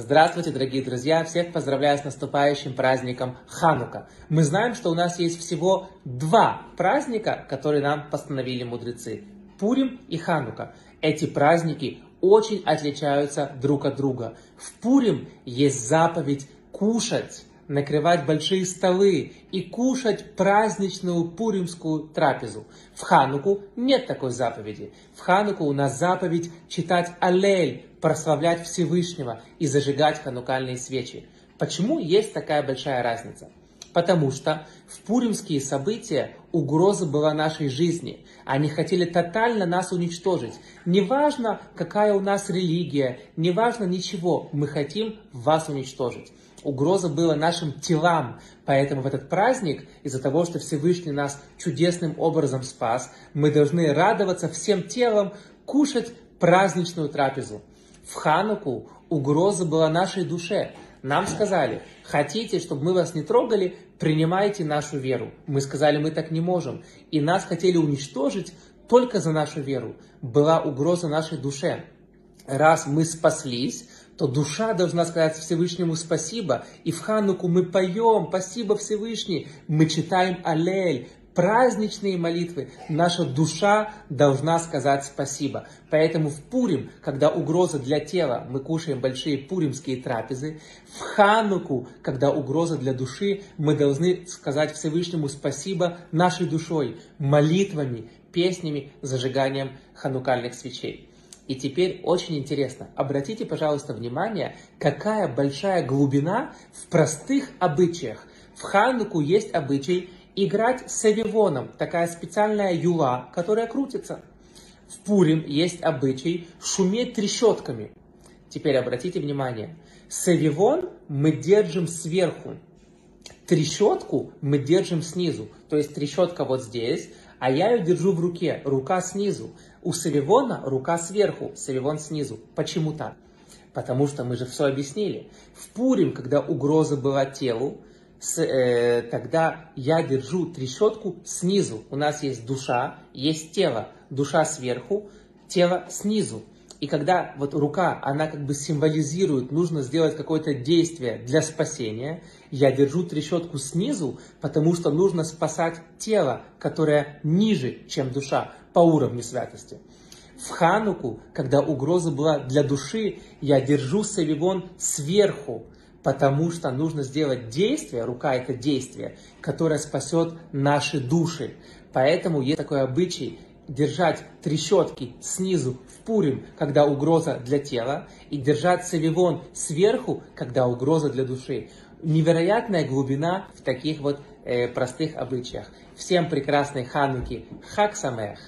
Здравствуйте, дорогие друзья! Всех поздравляю с наступающим праздником Ханука. Мы знаем, что у нас есть всего два праздника, которые нам постановили мудрецы. Пурим и Ханука. Эти праздники очень отличаются друг от друга. В Пурим есть заповедь кушать накрывать большие столы и кушать праздничную пуримскую трапезу. В Хануку нет такой заповеди. В Хануку у нас заповедь читать Аллель, прославлять Всевышнего и зажигать ханукальные свечи. Почему есть такая большая разница? Потому что в пуримские события угроза была нашей жизни. Они хотели тотально нас уничтожить. Неважно, какая у нас религия, неважно ничего, мы хотим вас уничтожить. Угроза была нашим телам, поэтому в этот праздник, из-за того, что Всевышний нас чудесным образом спас, мы должны радоваться всем телом, кушать праздничную трапезу. В Хануку угроза была нашей душе. Нам сказали, хотите, чтобы мы вас не трогали, принимайте нашу веру. Мы сказали, мы так не можем. И нас хотели уничтожить только за нашу веру. Была угроза нашей душе. Раз мы спаслись, то душа должна сказать Всевышнему спасибо. И в Хануку мы поем «Спасибо Всевышний», мы читаем Алель, праздничные молитвы, наша душа должна сказать спасибо. Поэтому в Пурим, когда угроза для тела, мы кушаем большие пуримские трапезы. В Хануку, когда угроза для души, мы должны сказать Всевышнему спасибо нашей душой, молитвами, песнями, зажиганием ханукальных свечей. И теперь очень интересно, обратите, пожалуйста, внимание, какая большая глубина в простых обычаях. В Хануку есть обычай играть с авивоном, такая специальная юла, которая крутится. В Пурим есть обычай шуметь трещотками. Теперь обратите внимание, савивон мы держим сверху, трещотку мы держим снизу. То есть трещотка вот здесь, а я ее держу в руке, рука снизу. У савивона рука сверху, савивон снизу. Почему так? Потому что мы же все объяснили. В Пурим, когда угроза была телу, с, э, тогда я держу трещотку снизу. У нас есть душа, есть тело. Душа сверху, тело снизу. И когда вот рука, она как бы символизирует, нужно сделать какое-то действие для спасения, я держу трещотку снизу, потому что нужно спасать тело, которое ниже, чем душа, по уровню святости. В Хануку, когда угроза была для души, я держу Савивон сверху, потому что нужно сделать действие, рука это действие, которое спасет наши души. Поэтому есть такой обычай держать трещотки снизу в Пурим, когда угроза для тела, и держать Савивон сверху, когда угроза для души. Невероятная глубина в таких вот э, простых обычаях. Всем прекрасной Хануки. Хак Самех!